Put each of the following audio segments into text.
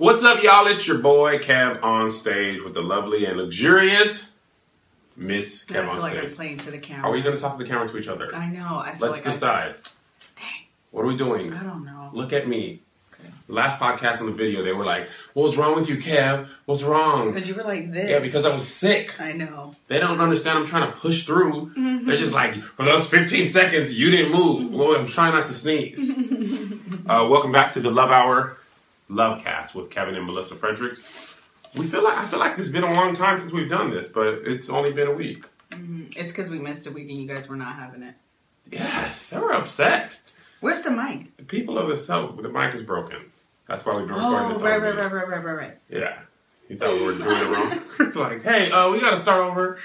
What's up, y'all? It's your boy KevOnStage with the lovely and luxurious Miss I feel on like I'm stage. playing to the camera. Are we going to talk to the camera to each other? I know. I feel Let's like decide. I. Dang. What are we doing? I don't know. Look at me. Okay. Last podcast on the video, they were like, "What's wrong with you, Kev? What's wrong?" Because you were like this. Yeah, because I was sick. I know. They don't understand I'm trying to push through. Mm-hmm. They're just like, for those 15 seconds, you didn't move. Well, I'm trying not to sneeze. uh, welcome back to the Love Hour Love Cast with Kevin and Melissa Fredericks. We feel like I feel like it's been a long time since we've done this, but it's only been a week. It's because we missed a week and you guys were not having it. Yes, they were upset. Where's the mic? The people of the South, the mic is broken. That's why we've been recording Oh, this. right, right, right, right, right, right, right. Yeah. You thought we were doing it wrong? like, hey, uh, we got to start over.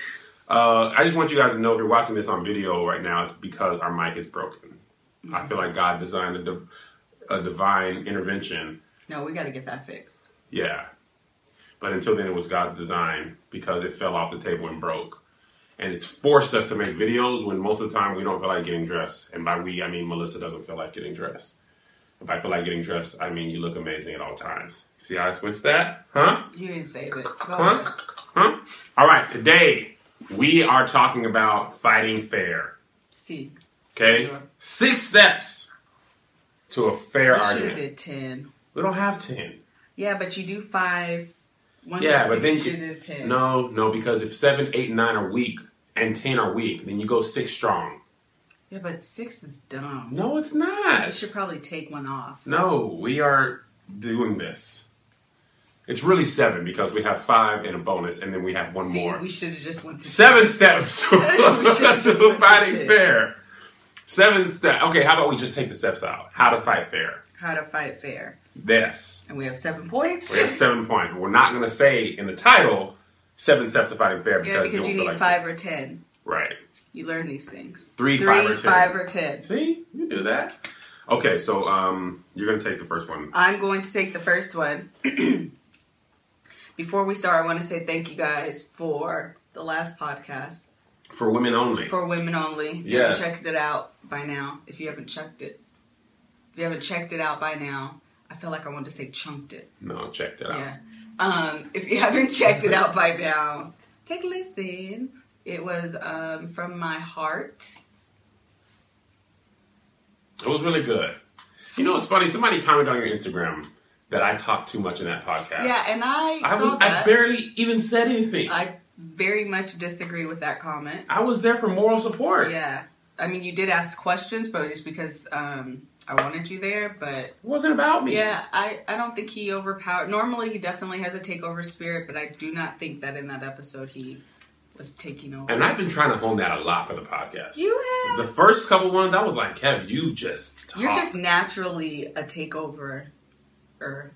Uh, I just want you guys to know if you're watching this on video right now, it's because our mic is broken. I feel like God designed a, div- a divine intervention. No, we got to get that fixed. Yeah. But until then, it was God's design because it fell off the table and broke. And it's forced us to make videos when most of the time we don't feel like getting dressed. And by we, I mean Melissa doesn't feel like getting dressed. If I feel like getting dressed, I mean you look amazing at all times. See how I switched that? Huh? You didn't save it. Go Huh? ahead. Huh? All right, today we are talking about fighting fair. See. Okay? Six steps to a fair We should have argument. did 10. We don't have 10. Yeah, but you do five. One Yeah, but then you should you, have did 10. no, no, because if seven, eight, nine are weak and 10 are weak, then you go six strong. Yeah, but six is dumb. No, it's not. You should probably take one off. No, we are doing this. It's really seven because we have five and a bonus, and then we have one See, more. we should have just went to Seven steps to just fighting fair. Seven steps. Okay, how about we just take the steps out? How to fight fair. how to fight fair. This. And we have seven points. We have seven points. We're not going to say in the title seven steps to fighting fair yeah, because, because don't you need like five or ten. Right. You learn these things. Three, Three, five, or ten. five, or ten. See, you do that. Okay, so um, you're going to take the first one. I'm going to take the first one. Before we start, I want to say thank you guys for the last podcast For women only. for women only. If you Yeah. haven't checked it out by now, if you haven't checked it, if you haven't checked it out by now, I felt like I wanted to say chunked it. no, check that out. Yeah. Um, if you haven't checked it out by now, take a listen. It was um, from my heart. It was really good. You know, it's funny. Somebody commented on your Instagram that I talked too much in that podcast. Yeah, and I I, saw was, I barely even said anything. I, I very much disagree with that comment. I was there for moral support. Yeah. I mean, you did ask questions, but just because um, I wanted you there. But It wasn't about me. yeah, I, I don't think he overpowered. Normally, he definitely has a takeover spirit, but I do not think that in that episode he was taking over. And I've been trying to hone that a lot for the podcast. you have. The first couple ones, I was like, Kev, you just talk. You're just naturally a takeover. Er.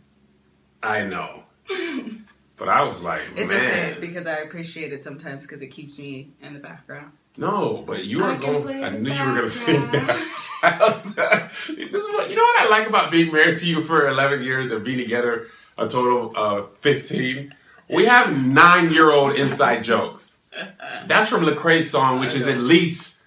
I know. but I was like, It's man. okay because I appreciate it sometimes because it keeps me in the background. No, but you I were going. play I the knew you were going to sing that. this is what you know. What I like about being married to you for eleven years and being together a total of fifteen. We have nine-year-old inside jokes. That's from Lecrae's song, which is at least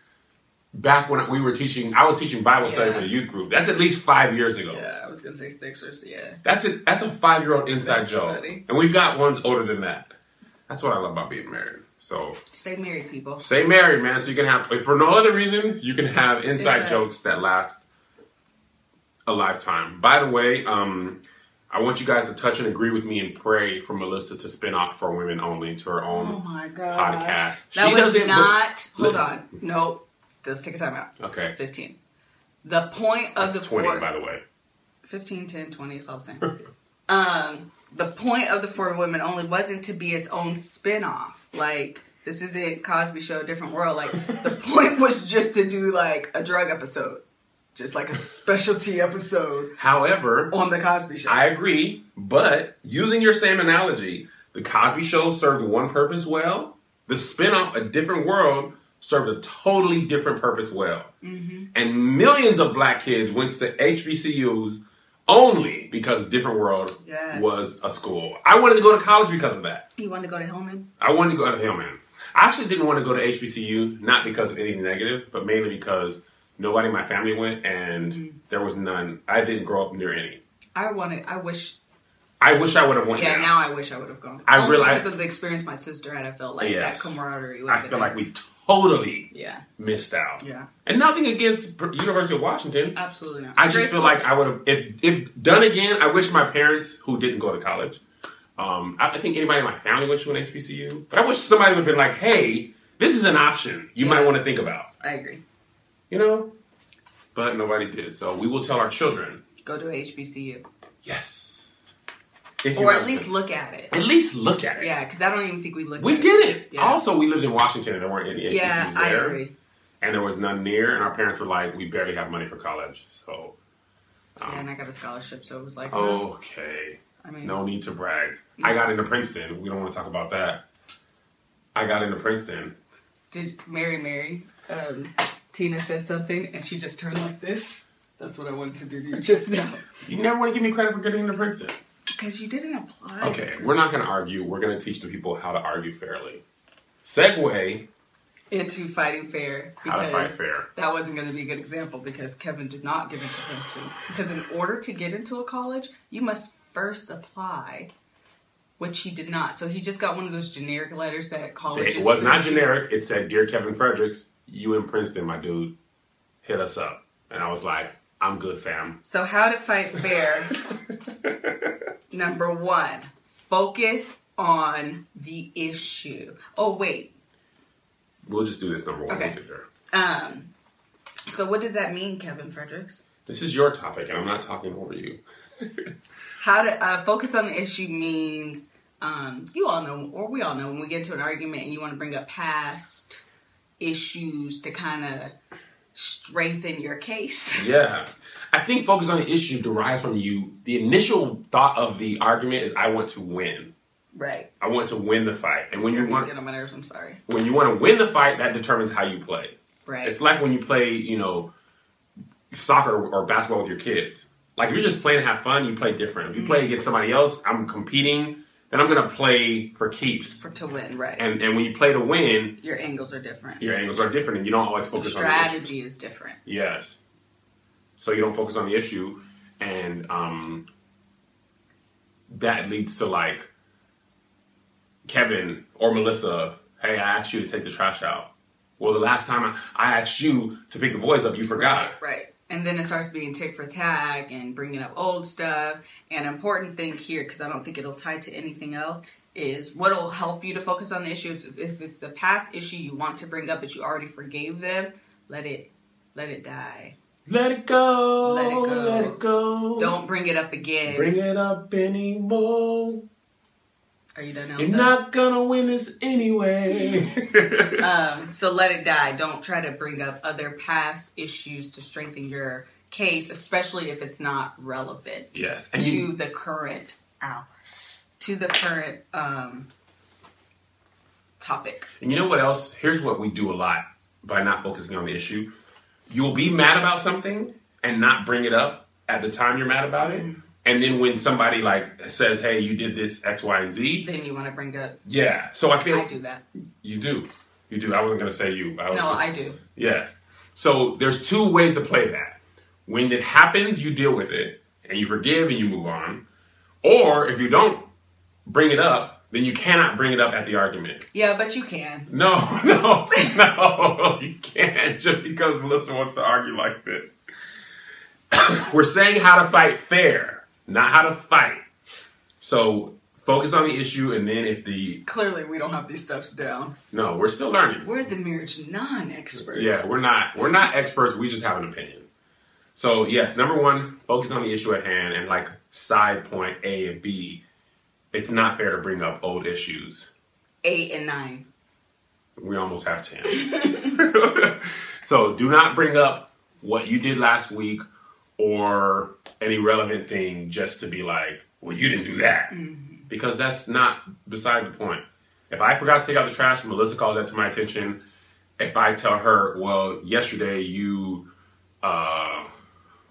back when we were teaching. I was teaching Bible study for the youth group. That's at least five years ago. Yeah, I was gonna say six Sixers. Yeah. That's a that's a five-year-old inside That's joke, funny. and we've got ones older than that. That's what I love about being married. So Stay married, people. Stay married, man. So you can have, if for no other reason, you can have inside Inside. jokes that last a lifetime. By the way, um, I want you guys to touch and agree with me and pray for Melissa to spin off for women only to her Oh own my god. podcast. That she was not. hold Listen. on. Nope. Let's take a time out. Okay, 15. The point of that's the twenty, four, by the way. 15, 10, 20, it's all the same. um, the point of the For Women Only wasn't to be its own spin off. Like, this isn't Cosby Show, Different World. Like, the point was just to do, like, a drug episode. Just like a specialty episode However, on the Cosby Show. I agree, but using your same analogy, the Cosby Show served one purpose well. The spin-off, A Different World, served a totally different purpose well. Mm-hmm. And millions of black kids went to HBCUs only because Different World Yes. was a school. I wanted to go to college because of that. you wanted to go to Hillman? I wanted to go to Hillman. I actually didn't want to go to HBCU, not because of anything negative, but mainly because nobody in my family went and Mm-hmm. there was none. I didn't grow up near any. I wanted, I wish I wish I would have went. Yeah, now. now I wish I would have gone. I Only realize- because of the experience my sister had. I felt like Yes. that camaraderie. I feel like we totally Yeah, missed out. yeah, And nothing against University of Washington. absolutely not. I just feel like I would have, if if done again. I wish my parents, who didn't go to college, um, I, I think anybody in my family went to an HBCU, but I wish somebody would have been like, "Hey, this is an option you Yeah. might want to think about," I agree. you know. But nobody did, so we will tell our children, Go to HBCU, yes, If or at least look at it. at least look at it. Yeah, because I don't even think we looked. At it. We did it. Yeah. Also, we lived in Washington, and there weren't any HBCUs Yeah, I there, agree. and there was none near. And our parents were like, "We barely have money for college," so. Yeah, um, and I got a scholarship, so it was like, oh, Okay. I mean, No need to brag. I got into Princeton. We don't want to talk about that. I got into Princeton. did Mary Mary? Um, Tina said something, and she just turned like this. That's what I wanted to do to you just now. You never want to give me credit for getting into Princeton. Because you didn't apply. Okay, we're not going to argue. We're going to teach the people how to argue fairly. Segue Into fighting fair. how to fight fair. That wasn't going to be a good example because Kevin did not get into Princeton. Because in order to get into a college, you must first apply, which he did not. So he just got one of those generic letters that colleges. It was not send generic. It said, "Dear Kevin Fredericks, you in Princeton, my dude, hit us up." And I was like, "I'm good, fam." So how to fight fair? Number one, focus on the issue. Oh wait, We'll just do this number one. Okay. We'll get there. um, so what does that mean, Kevin Fredericks? This is your topic, and I'm not talking over you. How to uh, focus on the issue means um, you all know, or we all know, when we get into an argument and you want to bring up past issues to kind of strengthen your case. Yeah. I think focus on the issue derives from you. The initial thought of the argument is I want to win. Right. I want to win the fight. And when you want on my nerves. I'm sorry. when you want to win the fight, that determines how you play. Right. It's like when you play, you know, soccer or basketball with your kids. Like if you're just playing to have fun, you play different. If you mm-hmm. play against somebody else, I'm competing, then I'm gonna play for keeps. for to win. Right. And and when you play to win, your angles are different. your angles are different and you don't always focus on the strategy is different. Yes. So you don't focus on the issue, and um, that leads to like Kevin or Melissa. Hey, I asked you to take the trash out. Well, the last time I, I asked you to pick the boys up, you forgot. Right. And then it starts being tick for tag and bringing up old stuff. And important thing here, because I don't think it'll tie to anything else, is what will help you to focus on the issue. If, if it's a past issue you want to bring up but you already forgave them, let it let it die. Let it go. Let it go. Let it go. Don't bring it up again. bring it up anymore. Are you done now? You're not gonna win this anyway. Um, so let it die. Don't try to bring up other past issues to strengthen your case, especially if it's not relevant yes, and to you, the current ow, to the current um, topic. And you know what else? Here's what we do a lot by not focusing on the issue. You'll be mad about something and not bring it up at the time you're mad about it. And then when somebody like says, "Hey, you did this X, Y, and Z," Then you want to bring up. yeah. So I feel I do that. you do, you do. I wasn't gonna say you. I was No, just- I do. Yes. So there's two ways to play that. When it happens, you deal with it and you forgive and you move on. Or if you don't bring it up, then you cannot bring it up at the argument. Yeah, but you can. No, no, no, you can't just because Melissa wants to argue like this. We're saying how to fight fair, not how to fight. So focus on the issue, and then if the Clearly, we don't have these steps down. no, we're still learning. We're the marriage non-experts. Yeah, we're not we're not experts. We just have an opinion. So yes, number one, focus on the issue at hand, and like side point A and B. It's not fair to bring up old issues. Eight and nine. We almost have 10. so do not bring up what you did last week or any relevant thing just to be like, well, you didn't do that. Because that's not beside the point. If I forgot to take out the trash, Melissa calls that to my attention. If I tell her, well, yesterday you uh,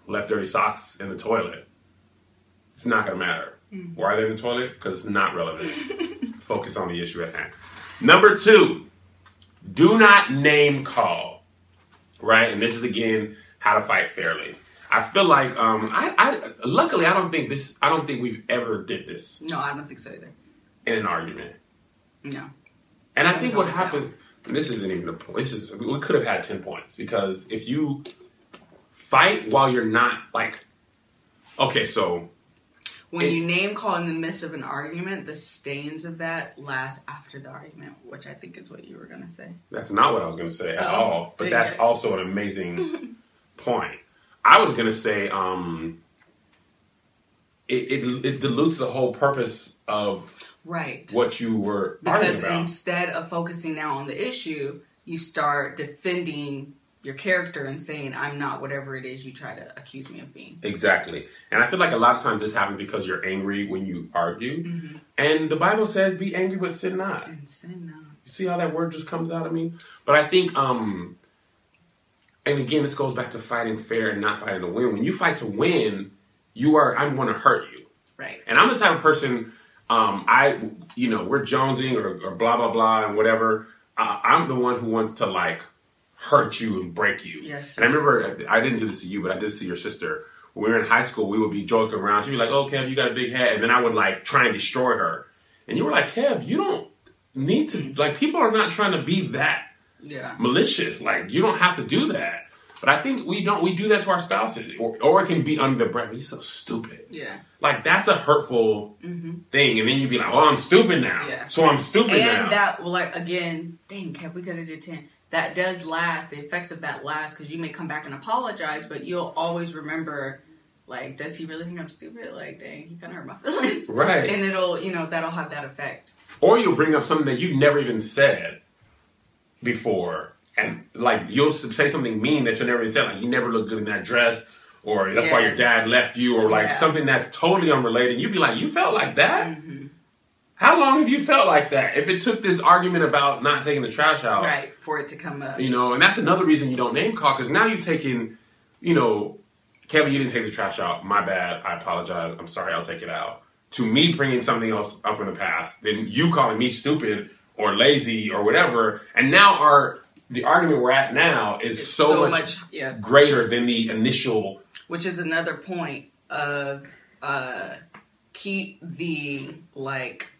left dirty socks in the toilet, it's not going to matter. Why are they in the toilet? Because it's not relevant. Focus on the issue at hand. Number two, do not name call. Right? And this is again how to fight fairly. I feel like um, I, I luckily I don't think this. I don't think we've ever did this No, I don't think so either. in an argument. No. And I think what happens. And this isn't even a point. This is we could have had ten points because if you fight while you're not like, okay, so When It- you name call in the midst of an argument, the stains of that last after the argument, which I think is what you were gonna say. That's not what I was going to say at Oh, all. But dang that's it. also an amazing point. I was going to say um, it, it it dilutes the whole purpose of Right. what you were arguing Because about. instead of focusing now on the issue, you start defending your character and saying, I'm not whatever it is you try to accuse me of being. Exactly. And I feel like a lot of times this happens because you're angry when you argue. Mm-hmm. And the Bible says, be angry but sin not. And sin now. You see how that word just comes out of me? But I think, um, and again, this goes back to fighting fair and not fighting to win. When you fight to win, you are, I'm going to hurt you. Right. And I'm the type of person, um, I, you know, we're jonesing or, or blah, blah, blah, and whatever. Uh, I'm the one who wants to like hurt you and break you. Yes. And I remember, I didn't do this to you, but I did see your sister. When we were in high school, we would be joking around. She'd be like, oh, Kev, you got a big head. And then I would like try and destroy her. And you were like, Kev, you don't need to, like, people are not trying to be that Yeah. malicious. Like, you don't have to do that. But I think we don't, we do that to our spouses. Or, or it can be under the breath. You're so stupid. Yeah. Like that's a hurtful mm-hmm. thing, and then you'd be like, "Oh, I'm stupid now." Yeah. So I'm stupid And now. that, well, like, again, dang, Kev, we could have did 10. That does last. The effects of that last because you may come back and apologize, but you'll always remember, like, does he really think I'm stupid? Like, dang, he kind of hurt my feelings. Right. And it'll, you know, that'll have that effect. or you'll bring up something that you never even said before, and like you'll say something mean that you never said. Like you never look good in that dress, or that's why your dad left you, or like Yeah. something that's totally unrelated. You'd be like, "You felt like that." Mm-hmm. How long have you felt like that? If it took this argument about not taking the trash out, Right. For it to come up. you know, and that's another reason you don't name call because now you've taken, you know, Kevin, you didn't take the trash out. My bad. I apologize. I'm sorry. I'll take it out. To me, bringing something else up in the past, then you calling me stupid or lazy or whatever, and now our the argument we're at now is It's so, much, yeah. greater than the initial. Which is another point of uh, keep the, like,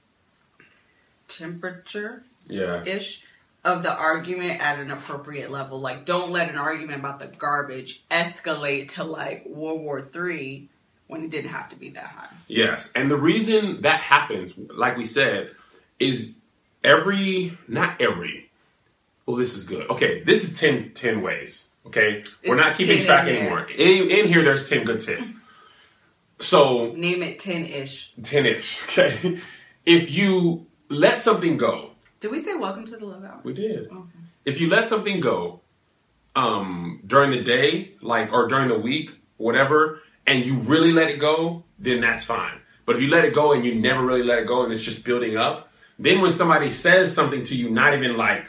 temperature Yeah, ish of the argument at an appropriate level. Like, don't let an argument about the garbage escalate to like World War Three when it didn't have to be that high. yes, and the reason that happens, like we said, is every not every. Well, this is good. Okay, this is 10, 10 ways. Okay, we're not keeping 10 track in anymore. In, in here, there's ten good tips. So Name it ten ish. 10 ish, okay? If you let something go, Did we say welcome to the love hour? we did. Okay. If you let something go um, during the day, like, or during the week, whatever, and you really let it go, then that's fine. But if you let it go and you never really let it go and it's just building up, then when somebody says something to you, not even like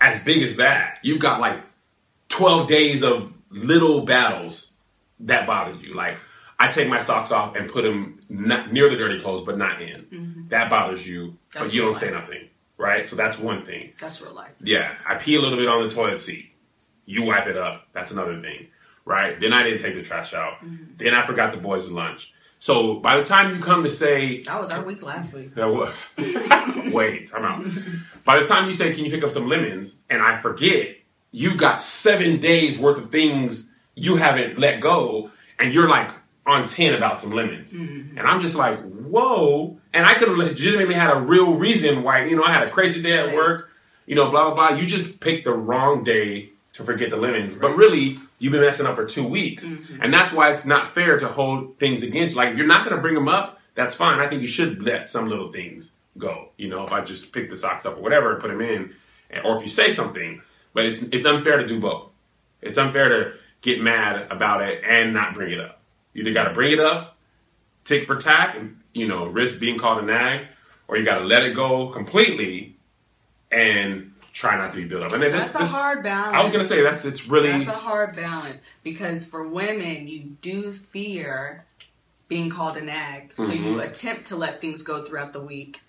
as big as that, you've got like 12 days of little battles that bothered you. Like, I take my socks off and put them not, near the dirty clothes, but not in. Mm-hmm. That bothers you, That's but you don't say nothing, right? So that's one thing. That's real life. Yeah, I pee a little bit on the toilet seat. You wipe it up. That's another thing, right? Then I didn't take the trash out. Mm-hmm. Then I forgot the boys' lunch. So by the time you come to say That was our week last week. that was. Wait, I'm out. By the time you say, "Can you pick up some lemons?" and I forget, you've got seven days worth of things you haven't let go, and you're like on ten about some lemons, mm-hmm. and I'm just like, "Whoa!" And I could have legitimately had a real reason why. You know, I had a crazy day at work. You know, blah blah blah. You just picked the wrong day to forget the lemons, but really. You've been messing up for two weeks, mm-hmm. and that's why it's not fair to hold things against. you. Like, if you're not going to bring them up, that's fine. I think you should let some little things go. You know, if I just pick the socks up or whatever and put them in, or if you say something, but it's it's unfair to do both. It's unfair to get mad about it and not bring it up. You either got to bring it up, tick for tack, and you know risk being called a nag, or you got to let it go completely and try not to be built up. And That's a hard balance. I was gonna say that's it's really That's a hard balance because for women, you do fear being called a nag, so you Mhm. attempt to let things go throughout the week,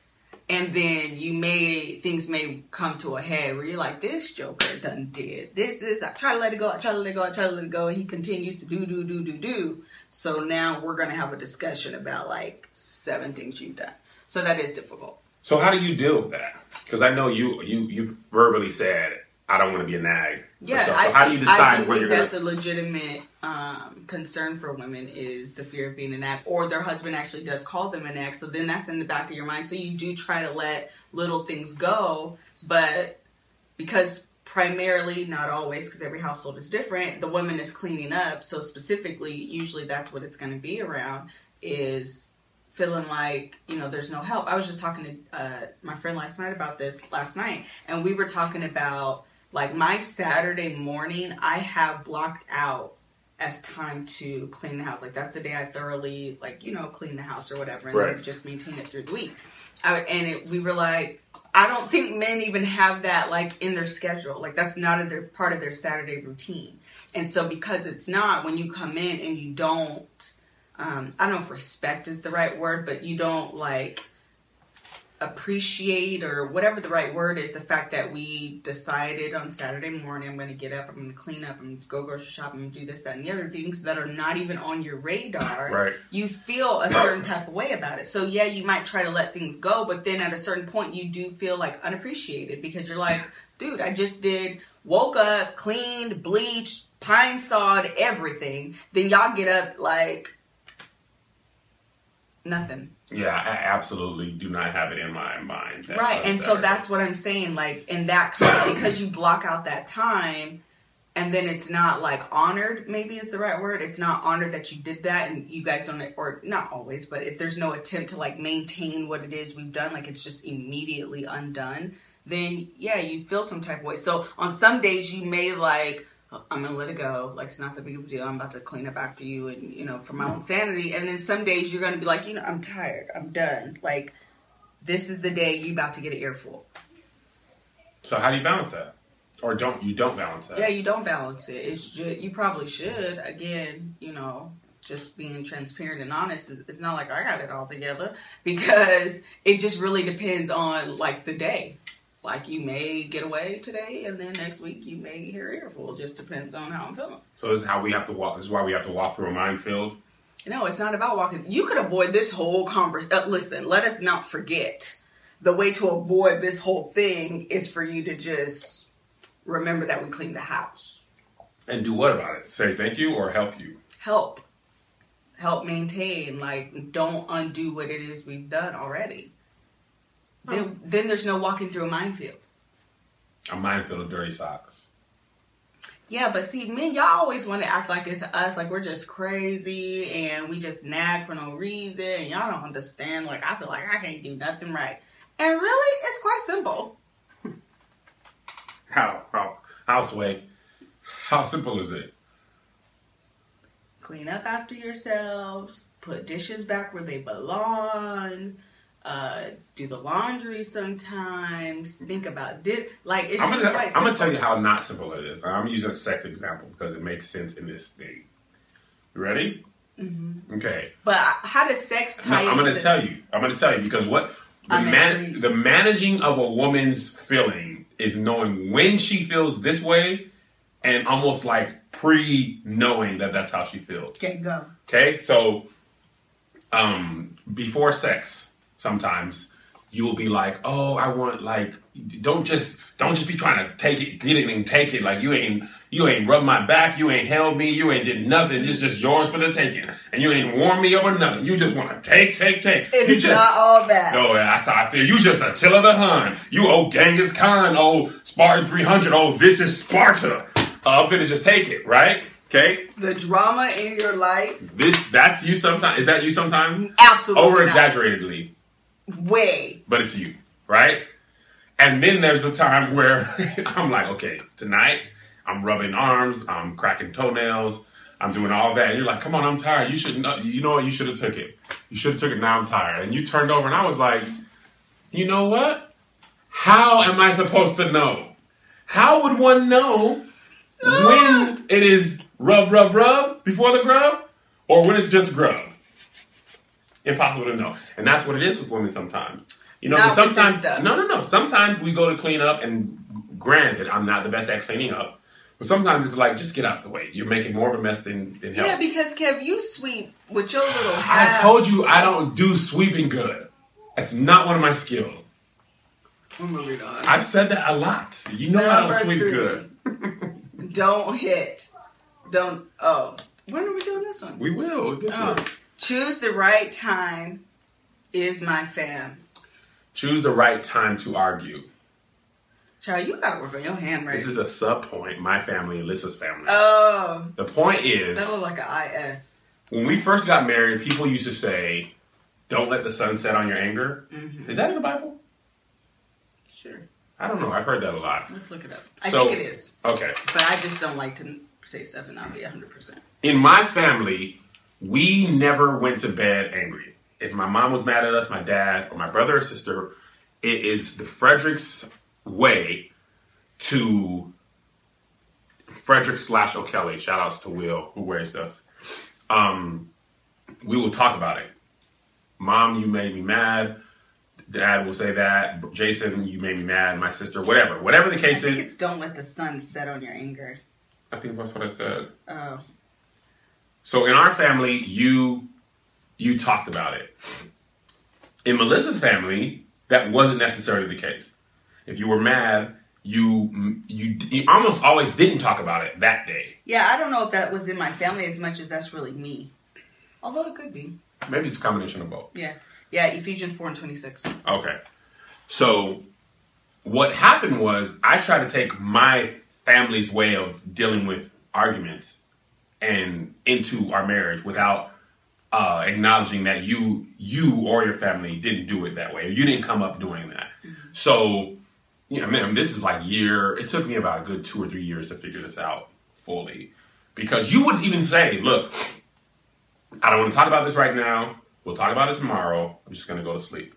and then you may things may come to a head where you're like, this Joker done did this, this. I try to let it go, I try to let it go, I try to let it go, and he continues to do, do, do, do, do. So now we're gonna have a discussion about like seven things you've done. So that is difficult. So how do you deal with that? Because I know you you you've verbally said I don't want to be a nag. Yeah, so I, how do you think- I decide do when think that's gonna? a legitimate um, concern for women is the fear of being an act, or their husband actually does call them an act. So then that's in the back of your mind. So you do try to let little things go, but because primarily, not always, because every household is different, the woman is cleaning up. So specifically, usually that's what it's going to be around is feeling like you know there's no help. I was just talking to uh, my friend last night about this last night, and we were talking about like my Saturday morning. I have blocked out as time to clean the house. Like that's the day I thoroughly like you know clean the house or whatever, and Right. then just maintain it through the week. I, and it, we were like, I don't think men even have that like in their schedule. Like that's not in their part of their Saturday routine. And so because it's not, when you come in and you don't, um, I don't know if respect is the right word, but you don't like appreciate or whatever the right word is the fact that we decided on Saturday morning I'm going to get up, I'm going to clean up, I'm going to go grocery shop, I'm going to do this, that, and the other things that are not even on your radar Right. you feel a certain type of way about it. So yeah, you might try to let things go, but then at a certain point you do feel like unappreciated because you're like, dude, I just did woke up, cleaned, bleached, Pine-Sol'd, everything. Then y'all get up like nothing. Yeah, I absolutely do not have it in my mind. right. And so that's what I'm saying. Like in that kind of, because you block out that time and then it's not like honored maybe is the right word it's not honored that you did that and you guys don't or not always but if there's no attempt to like maintain what it is we've done like it's just immediately undone then yeah you feel some type of way so on some days you may like "Oh, i'm gonna let it go like it's not that big of a deal i'm about to clean up after you and you know for my own sanity and then some days you're gonna be like you know i'm tired i'm done like this is the day you about to get an earful So how do you balance that? Or don't you don't balance that? Yeah, you don't balance it. It's just, you probably should. Again, you know, just being transparent and honest. It's it's not like I got it all together because it just really depends on like the day. Like you may get away today, and then next week you may hear earful. It just depends on how I'm feeling. So this is how we have to walk. This is why we have to walk through a minefield. No, it's not about walking. You could avoid this whole conversation. Uh, listen, let us not forget. The way to avoid this whole thing is for you to just remember that we cleaned the house. And do what about it? Say thank you or help you. help help maintain like don't undo what it is we've done already then, oh. then there's no walking through a minefield A minefield of dirty socks. yeah but see men y'all always want to act like it's us like we're just crazy and we just nag for no reason and y'all don't understand like i feel like i can't do nothing right and really it's quite simple How how how sway? How simple is it? clean up after yourselves, put dishes back where they belong, uh, do the laundry sometimes, think about did like it's I'm just gonna, like I'm gonna tell you how not simple it is. I'm using a sex example because it makes sense in this thing. You ready? Mm-hmm. Okay. But how does sex No, tie I'm going to the- tell you. I'm to tell you because what the, man, the managing of a woman's feeling is knowing when she feels this way, and almost like pre knowing that that's how she feels. Okay, go. Okay, so um, before sex, sometimes you will be like, "Oh, I want like don't just don't just be trying to take it, get it, and take it. Like you ain't you ain't rubbed my back, you ain't held me, you ain't did nothing. It's just yours for the taking, and you ain't warmed me up or nothing. You just want to take, take, take. It's you just not all that. No, yeah, that's how I feel. You just Attila the Hun. You old Genghis Khan, old Spartan 300. Oh, this is Sparta. Uh, I'm finna just take it, right? Okay. The drama in your life, This that's you sometimes. Is that you sometimes? absolutely Over exaggeratedly, Way. but it's you, right? And then there's the time where I'm like, okay, tonight I'm rubbing arms, I'm cracking toenails, I'm doing all that, and you're like, come on, I'm tired. You should know. Uh, you know what? You should have took it. You should have took it. Now I'm tired. And you turned over, and I was like, you know what? How am I supposed to know? How would one know when it is rub, rub, rub before the grub, or when it's just grub? Impossible to know. And that's what it is with women sometimes. You know, Not with this sometimes no, no, no. Sometimes we go to clean up, and granted, I'm not the best at cleaning up, but sometimes it's like just get out the way. You're making more of a mess than, than help. Yeah, because Kev, you sweep with your little. I told you I don't do sweeping good. That's not one of my skills. We're moving on. I've said that a lot. You know I don't sweep three. good. Don't hit. Don't. Oh, when are we doing this one? We will. eventually. Oh. Choose the right time. Is my fam. Choose the right time to argue. Child, you gotta work on your handwriting. This is a sub point. My family, Alyssa's family. oh, the point is, that was like an IS. when we first got married, people used to say, "Don't let the sun set on your anger." Mhm. Is that in the Bible? Sure. I don't know. I've heard that a lot. Let's look it up. I So- think it is, Okay. but I just don't like to say stuff and not be 100%. In my family, we never went to bed angry. If my mom was mad at us, my dad, or my brother or sister, it is the Frederick's way to Frederick slash O'Kelly. Shout outs to Will who raised us. Um, we will talk about it. Mom, you made me mad. Dad will say that. Jason, you made me mad. My sister, whatever, whatever the I case think is. it's don't let the sun set on your anger. I think that's what I said. Oh, So in our family, you you talked about it. In Melissa's family, that wasn't necessarily the case. If you were mad, you you, you almost always didn't talk about it that day. yeah. I don't know if that was in my family as much as that's really me. Although it could be. Maybe it's a combination of both. Yeah. Yeah. Ephesians four and twenty six. Okay. So what happened was I tried to take my family's way of dealing with arguments and into our marriage without uh, acknowledging that you you or your family didn't do it that way. You didn't come up doing that. So you know, man, this is like year. It took me about a good two or three years to figure this out fully, because you would even say, "Look, I don't want to talk about this right now. We'll talk about it tomorrow. I'm just going to go to sleep."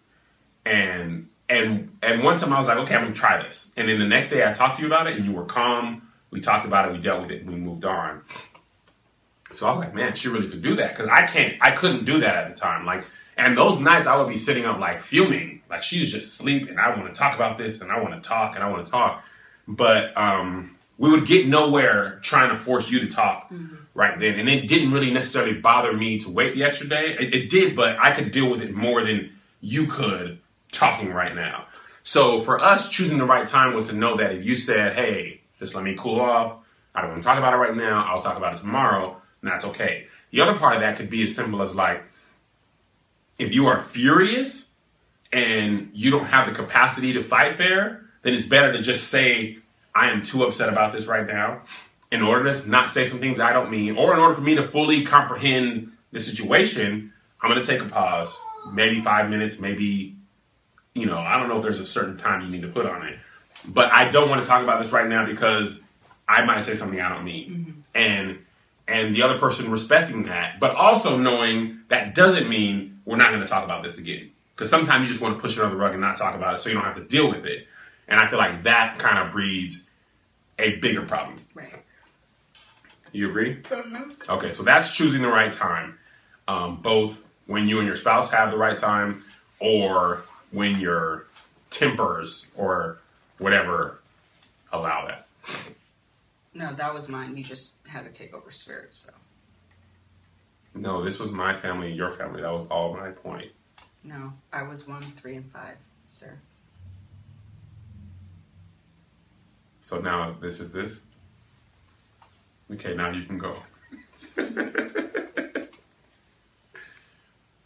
And and and one time I was like, "Okay, I'm going to try this." And then the next day I talked to you about it, and you were calm. We talked about it. We dealt with it, we moved on. So I was like, man, she really could do that because I can't, I couldn't do that at the time. Like, and those nights I would be sitting up like fuming, like she's just asleep, and I want to talk about this, and I want to talk, and I want to talk, but um, we would get nowhere trying to force you to talk right then, and it didn't really necessarily bother me to wait the extra day. It, it did, but I could deal with it more than you could talking right now. So for us, choosing the right time was to know that if you said, "Hey, just let me cool off," I don't want to talk about it right now. I'll talk about it tomorrow. And that's okay. The other part of that could be as simple as like, if you are furious and you don't have the capacity to fight fair, then it's better to just say, I am too upset about this right now. In order to not say some things I don't mean, or in order for me to fully comprehend the situation, I'm going to take a pause, maybe five minutes, maybe, you know, I don't know if there's a certain time you need to put on it. But I don't want to talk about this right now because I might say something I don't mean. Mm-hmm. And and the other person respecting that, but also knowing that doesn't mean we're not going to talk about this again. Because sometimes you just want to push it on the rug and not talk about it so you don't have to deal with it. And I feel like that kind of breeds a bigger problem. Right. You agree? Okay, so that's choosing the right time, um, both when you and your spouse have the right time, or when your tempers or whatever allow that. No, that was mine. You just had to take over spirit. So No, this was my family, your family. That was all my point. no, I was one, three, and five, sir. So now this is this. Okay, now you can go.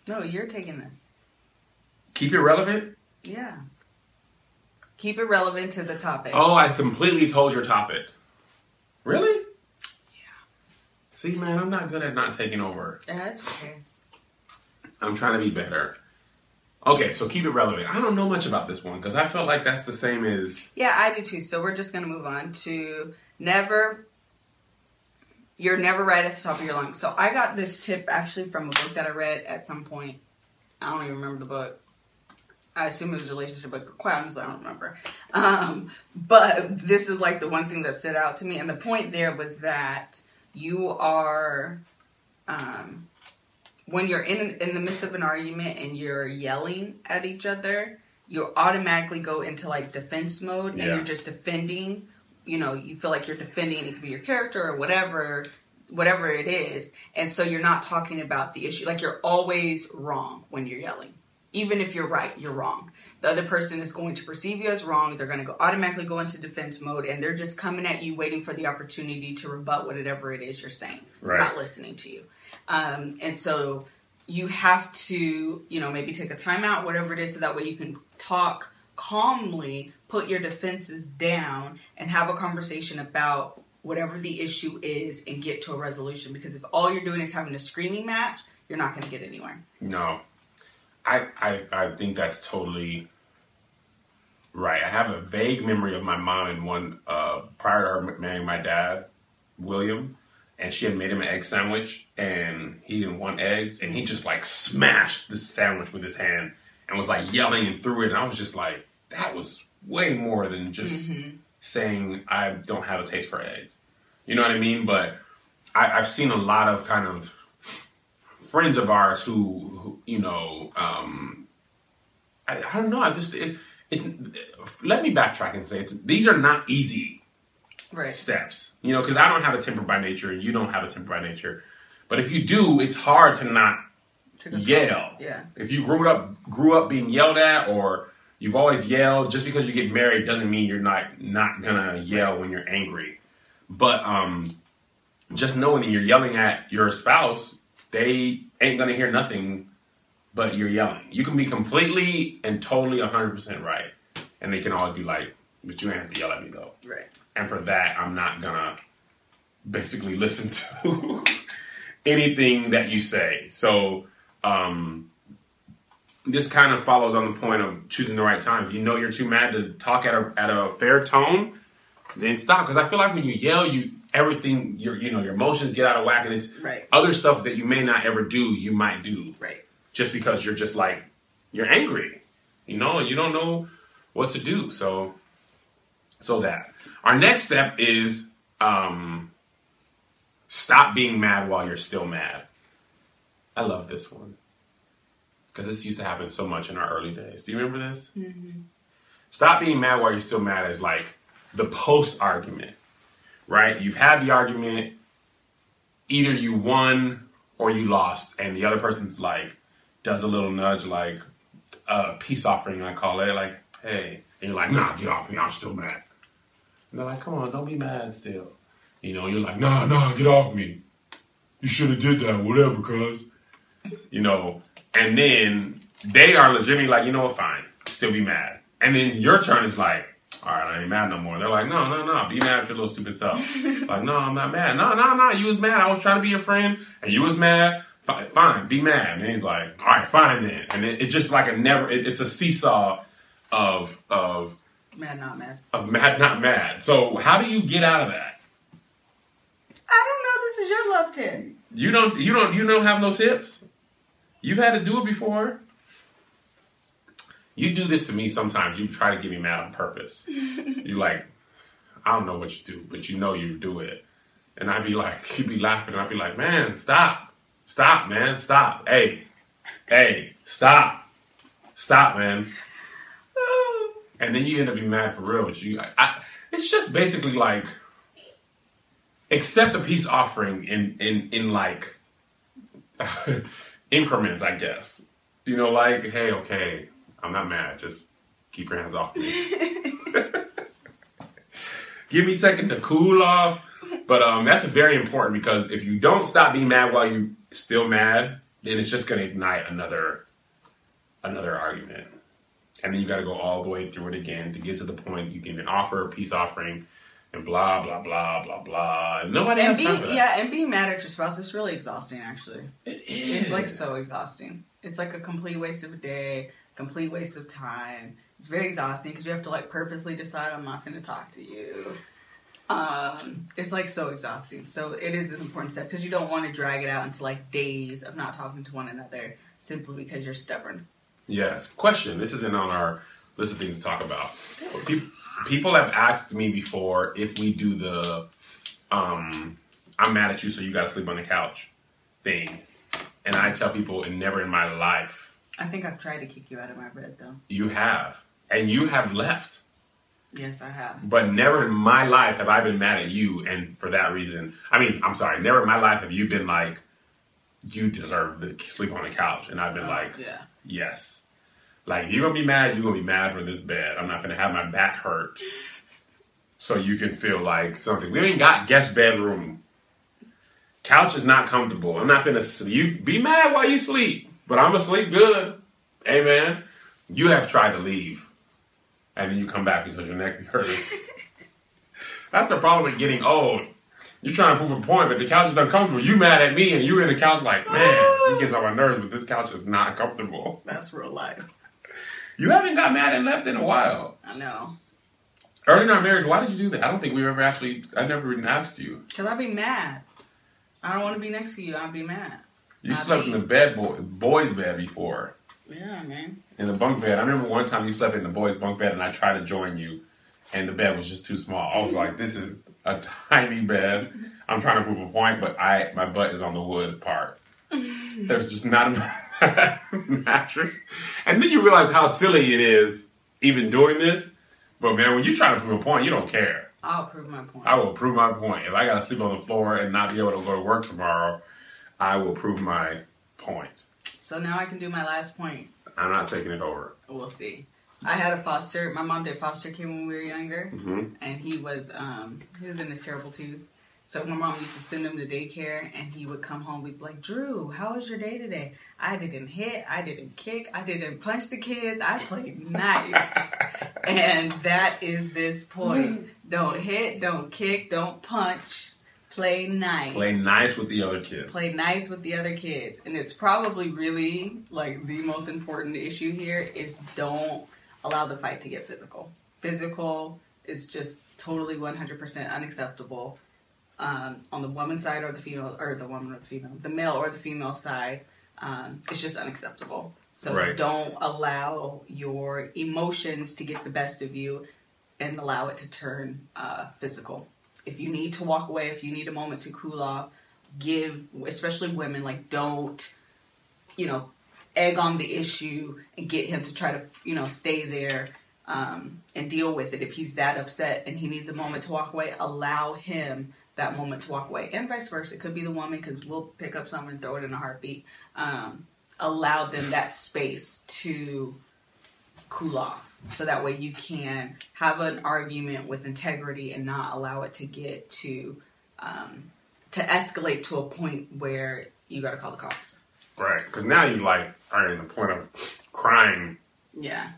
No, you're taking this. Keep it relevant. Yeah. Keep it relevant to the topic. Oh, I completely told your topic. Really? Yeah. See, man, I'm not good at not taking over. That's okay. I'm trying to be better. Okay, so keep it relevant. I don't know much about this one because I felt like that's the same as Yeah, I do too. So we're just gonna move on to never. You're never right at the top of your lungs. So I got this tip actually from a book that I read at some point. I don't even remember the book. I assume it was a relationship but quite honestly, I don't remember. Um, but this is like the one thing that stood out to me, and the point there was that you are, um, when you're in in the midst of an argument and you're yelling at each other, you automatically go into like defense mode and Yeah. you're just defending. You know, you feel like you're defending. It could be your character or whatever, whatever it is, and so you're not talking about the issue. Like you're always wrong when you're yelling. Even if you're right, you're wrong. The other person is going to perceive you as wrong. They're going to go automatically go into defense mode, and they're just coming at you, waiting for the opportunity to rebut whatever it is you're saying. Right. Not listening to you. Um, and so you have to, you know, maybe take a timeout, whatever it is, so that way you can talk calmly, put your defenses down, and have a conversation about whatever the issue is and get to a resolution. Because if all you're doing is having a screaming match, you're not going to get anywhere. No, I, I I think that's totally right. I have a vague memory of my mom and one uh, prior to her marrying my dad, William, and she had made him an egg sandwich, and he didn't want eggs, and he just like smashed the sandwich with his hand and was like yelling and threw it, and I was just like, that was way more than just saying I don't have a taste for eggs. You know what I mean? But I, I've seen a lot of kind of friends of ours who, who you know, um, I, I don't know. I just it, it's. Let me backtrack and say it's, these are not easy Right. steps. You know, because I don't have a temper by nature, and you don't have a temper by nature. But if you do, it's hard to not To yell. Yeah. If you grew up grew up being yelled at, or you've always yelled, just because you get married doesn't mean you're not not gonna yell when you're angry. But um, just knowing that you're yelling at your spouse, they ain't gonna hear nothing but you're yelling. You can be completely and totally 100% right, and they can always be like, "But you ain't have to yell at me though." Right. and for that i'm not gonna basically listen to anything that you say so um this kind of follows on the point of choosing the right time if you know you're too mad to talk at a, at a fair tone then stop because i feel like when you yell you everything your you know your emotions get out of whack and it's Right. other stuff that you may not ever do you might do. Right. just because you're just like you're angry. You know you don't know what to do. So so that. Our next step is um stop being mad while you're still mad. I love this one. Because this used to happen so much in our early days. Do you remember this? Stop being mad while you're still mad is like the post argument right? You've had the argument. Either you won or you lost and the other person's like does a little nudge like a peace offering i call it like hey and you're like nah get off me i'm still mad. And they're like come on don't be mad still. You know you're like nah nah get off me. You should have did that whatever cuz. You know and then they are legitimately like you know what fine still be mad. And then your turn is like all right, I ain't mad no more. They're like, no, no, no, be mad at your little stupid self. like, no, I'm not mad. No, no, no, you was mad. I was trying to be your friend, and you was mad. Fine, fine be mad. And he's like, all right, fine then. And it, it's just like a never. It, it's a seesaw of of Mad, not mad. of mad, not mad. So how do you get out of that? I don't know. This is your love tip. You don't. You don't. You don't have no tips. You've had to do it before. You do this to me sometimes. You try to get me mad on purpose. you like, I don't know what you do, but you know you do it. And I'd be like, you'd be laughing, and I'd be like, man, stop. Stop, man, stop. Hey, hey, stop. Stop, man. Oh. And then you end up being mad for real, but you, I, I, it's just basically like, accept a peace offering in, in, in like, increments, I guess. You know, like, hey, okay, I'm not mad. Just keep your hands off me. Give me a second to cool off. But um, that's very important because if you don't stop being mad while you're still mad, then it's just going to ignite another another argument, and then you got to go all the way through it again to get to the point you can even offer a peace offering, and blah blah blah blah blah. And nobody And has being time for that. yeah, and being mad at your spouse is really exhausting. Actually, It is. it's like so exhausting. It's like a complete waste of a day, complete waste of time. It's very exhausting because you have to like purposely decide I'm not going to talk to you. Um, it's like so exhausting. So it is an important step because you don't want to drag it out into like days of not talking to one another simply because you're stubborn. Yes. Question. This isn't on our list of things to talk about. Pe- People have asked me before if we do the um, I'm mad at you, so you got to sleep on the couch thing. And I tell people, and never in my life I think I've tried to kick you out of my bed though. You have. And you have left. Yes, I have. But never in my life have I been mad at you, and for that reason, I mean, I'm sorry, never in my life have you been like, you deserve to sleep on the couch, and I've been Oh, like, yeah. yes. Like, you're gonna be mad, you're gonna be mad for this bed. I'm not gonna have my back hurt so you can feel like something. We ain't got guest bedroom. Couch is not comfortable. I'm not gonna sleep. You be mad while you sleep, but I'm gonna sleep good. Amen. You have tried to leave, and then you come back because your neck be hurting. That's the problem with getting old. You're trying to prove a point, but the couch is uncomfortable. You mad at me, and you in the couch like, man, it gets on my nerves, but this couch is not comfortable. That's real life. You haven't got mad and left in a while. I know. Early in our marriage, why did you do that? I don't think we ever actually. I never even asked you. Cause I'd be mad. I don't want to be next to you. I'd be mad. You I slept in the bed, boy, boys' bed before. Yeah, man. in the bunk bed. I remember one time you slept in the boys' bunk bed, and I tried to join you, and the bed was just too small. I was like, "This is a tiny bed. I'm trying to prove a point, but I my butt is on the wood part. There's just not enough mattress." And then you realize how silly it is, even doing this. But man, when you try to prove a point, you don't care. I'll prove my point. I will prove my point. If I gotta sleep on the floor and not be able to go to work tomorrow, I will prove my point. So now I can do my last point. I'm not taking it over. We'll see. I had a foster. My mom did foster care when we were younger, hmm and he was um he was in his terrible twos. So my mom used to send him to daycare, and he would come home. We'd be like, "Drew, how was your day today? I didn't hit, I didn't kick, I didn't punch the kids. I played nice." and that is this point. Don't hit, don't kick, don't punch. Play nice. Play nice with the other kids. play nice with the other kids and it's probably really like the most important issue here is don't allow the fight to get physical physical is just totally 100% unacceptable um, on the woman's side or the female or the woman or the female the male or the female side um, it's just unacceptable so Right. don't allow your emotions to get the best of you and allow it to turn uh, physical if you need to walk away if you need a moment to cool off give especially women like don't you know egg on the issue and get him to try to you know stay there um, and deal with it if he's that upset and he needs a moment to walk away allow him that moment to walk away. And vice versa. It could be the woman because we'll pick up someone and throw it in a heartbeat. Um, allow them that space to cool off so that way you can have an argument with integrity and not allow it to get to um, to escalate to a point where you got to call the cops. Right, because now you like are in the point of crying. yeah.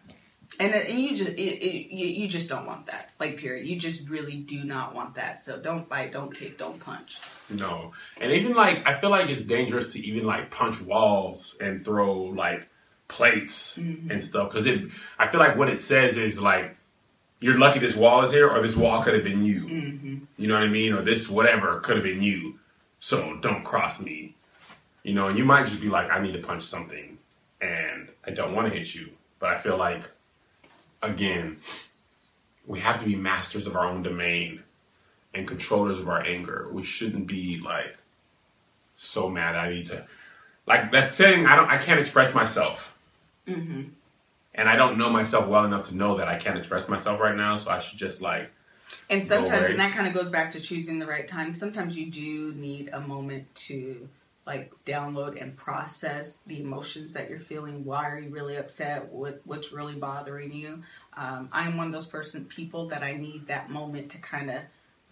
And, it- and you just it, it, you, you just don't want that. Like period. You just really do not want that. So don't fight don't kick don't punch. No, and even like I feel like it's dangerous to even like punch walls and throw like plates and stuff because it. I feel like what it says is like you're lucky this wall is here, or this wall could have been you. mm-hmm. You know what I mean? Or this whatever could have been you. So don't cross me. You know, and you might just be like, I need to punch something, and I don't want to hit you, but I feel like again, we have to be masters of our own domain and controllers of our anger. We shouldn't be like so mad. I need to like that saying. I don't. I can't express myself, Mm-hmm. and I don't know myself well enough to know that I can't express myself right now. So I should just like And sometimes, and that kind of goes back to choosing the right time. Sometimes you do need a moment to like download and process the emotions that you're feeling. Why are you really upset? What what's really bothering you? Um, I'm one of those person people that I need that moment to kind of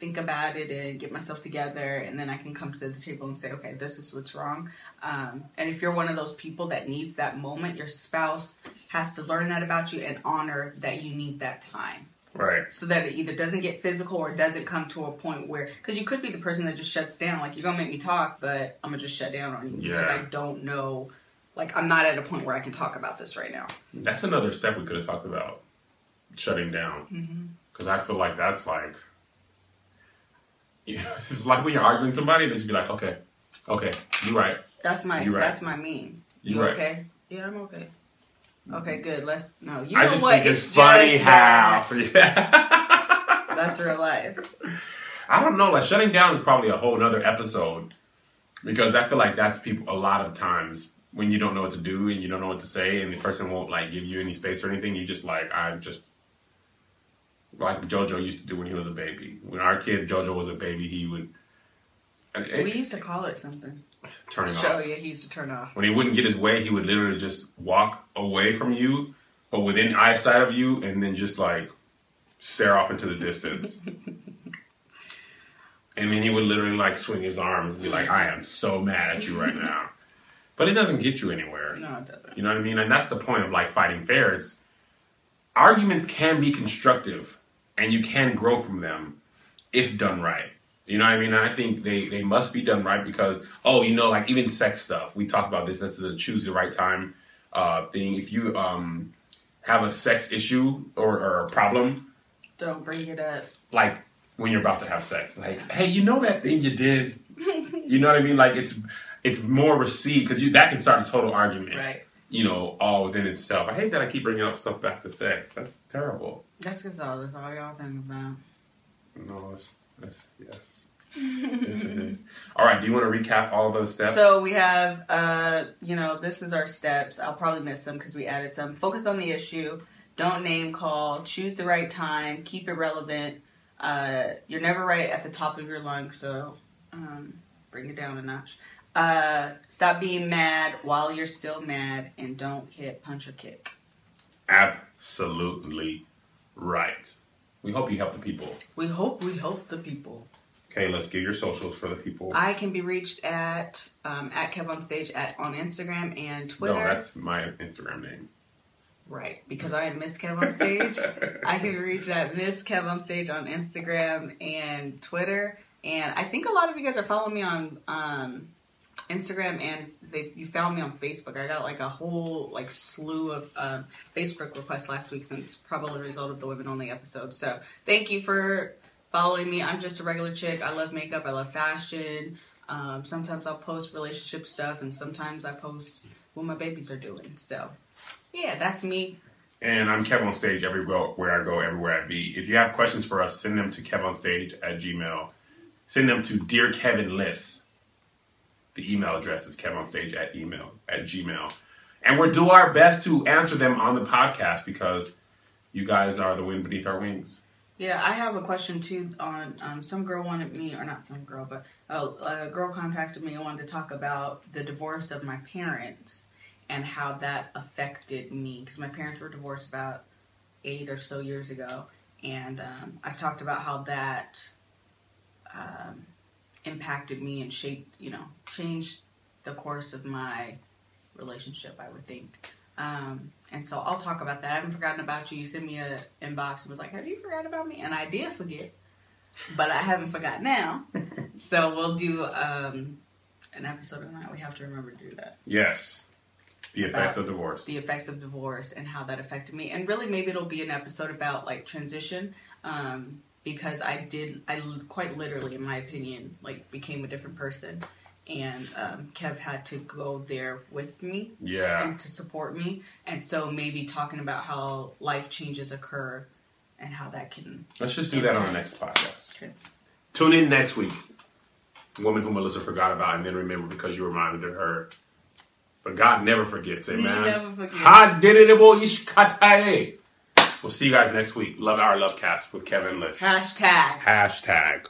think about it and get myself together, and then I can come to the table and say, okay, this is what's wrong. Um, and if you're one of those people that needs that moment, your spouse has to learn that about you and honor that you need that time right. so that it either doesn't get physical or doesn't come to a point where because you could be the person that just shuts down like you're gonna make me talk but i'm gonna just shut down on you because Yeah. i don't know like i'm not at a point where i can talk about this right now That's another step we could have talked about, shutting down. mm-hmm. Because I feel like that's like, it's like when you're arguing somebody, they just be like, okay, okay, you're right. that's my right. that's my meme you You're right. okay yeah i'm okay okay good let's no you I know just what think it's, just funny how. Yeah. that's real life I don't know. Like shutting down is probably a whole nother episode because I feel like that's people a lot of times when you don't know what to do and you don't know what to say, and the person won't like give you any space or anything. You just like I'm just like JoJo used to do when he was a baby. When our kid JoJo was a baby, he would. and it- We used to call it something. turning Show off. yeah, he used to turn off. When he wouldn't get his way, he would literally just walk away from you, but within eyesight of you, and then just like stare off into the distance. and then he would literally like swing his arms and be like, "I am so mad at you right now," but it doesn't get you anywhere. No, it doesn't. You know what I mean? And that's the point of like fighting fair. It's arguments can be constructive and you can grow from them if done right. You know what I mean? And I think they, they must be done right because, oh, you know, like even sex stuff. We talk about this. This is a choose the right time uh, thing. If you um, have a sex issue or, or a problem, Don't bring it up. like when you're about to have sex, like, hey, you know that thing you did? you know what I mean? Like it's it's more received because you that can start a total argument Right. You know, all within itself. I hate that I keep bringing up stuff back to sex. That's terrible. That's because all that's all y'all think about. No, it's, it's yes. yes, it is. All right, do you want to recap all those steps? So we have, uh, you know, this is our steps. I'll probably miss some because we added some. Focus on the issue. Don't name call. Choose the right time. Keep it relevant. Uh, you're never right at the top of your lungs, so um, bring it down a notch. Uh, stop being mad while you're still mad, and don't hit punch or kick. Absolutely right. We hope you help the people. We hope we help the people. Okay, let's give your socials for the people. I can be reached at um, at KevOnStage at on Instagram and Twitter. No, that's my Instagram name. Right, because I am Miss KevOnStage. I can be reached at Miss KevOnStage on Instagram and Twitter. And I think a lot of you guys are following me on um, Instagram and they, you found me on Facebook. I got like a whole like slew of um, Facebook requests last week since probably a result of the women only episode. So thank you for following me. I'm just a regular chick. I love makeup. I love fashion. Um, sometimes I'll post relationship stuff and sometimes I post what my babies are doing. So yeah, that's me. And I'm KevOnStage everywhere where I go, everywhere I be. If you have questions for us, send them to kevonstage at gmail. Send them to Dear Kevin Liss. The email address is kevonstage at email at gmail. And we'll do our best to answer them on the podcast because you guys are the wind beneath our wings. Yeah, I have a question too. On um, some girl wanted me, or not some girl, but a, a girl contacted me and wanted to talk about the divorce of my parents and how that affected me because my parents were divorced about eight or so years ago, and um, I've talked about how that um, impacted me and shaped, you know, changed the course of my relationship. I would think. Um, and so I'll talk about that. I haven't forgotten about you. You sent me an inbox and was like, "Have you forgotten about me?" And I did forget, but I haven't forgot now. so we'll do um, an episode on that. We have to remember to do that. Yes. The effects of divorce. The effects of divorce and how that affected me, and really maybe it'll be an episode about like transition. Um, because I did, I quite literally, in my opinion, like became a different person, and um, Kev had to go there with me Yeah. and to support me. And so maybe talking about how life changes occur and how that can. Let's just do that on the next podcast. Okay. Tune in next week. Woman who Melissa forgot about and then remember because you reminded her. But God never forgets, amen. He never forgets. Ha did it We'll see you guys next week. Love our love cast with Kevin List. Hashtag. Hashtag.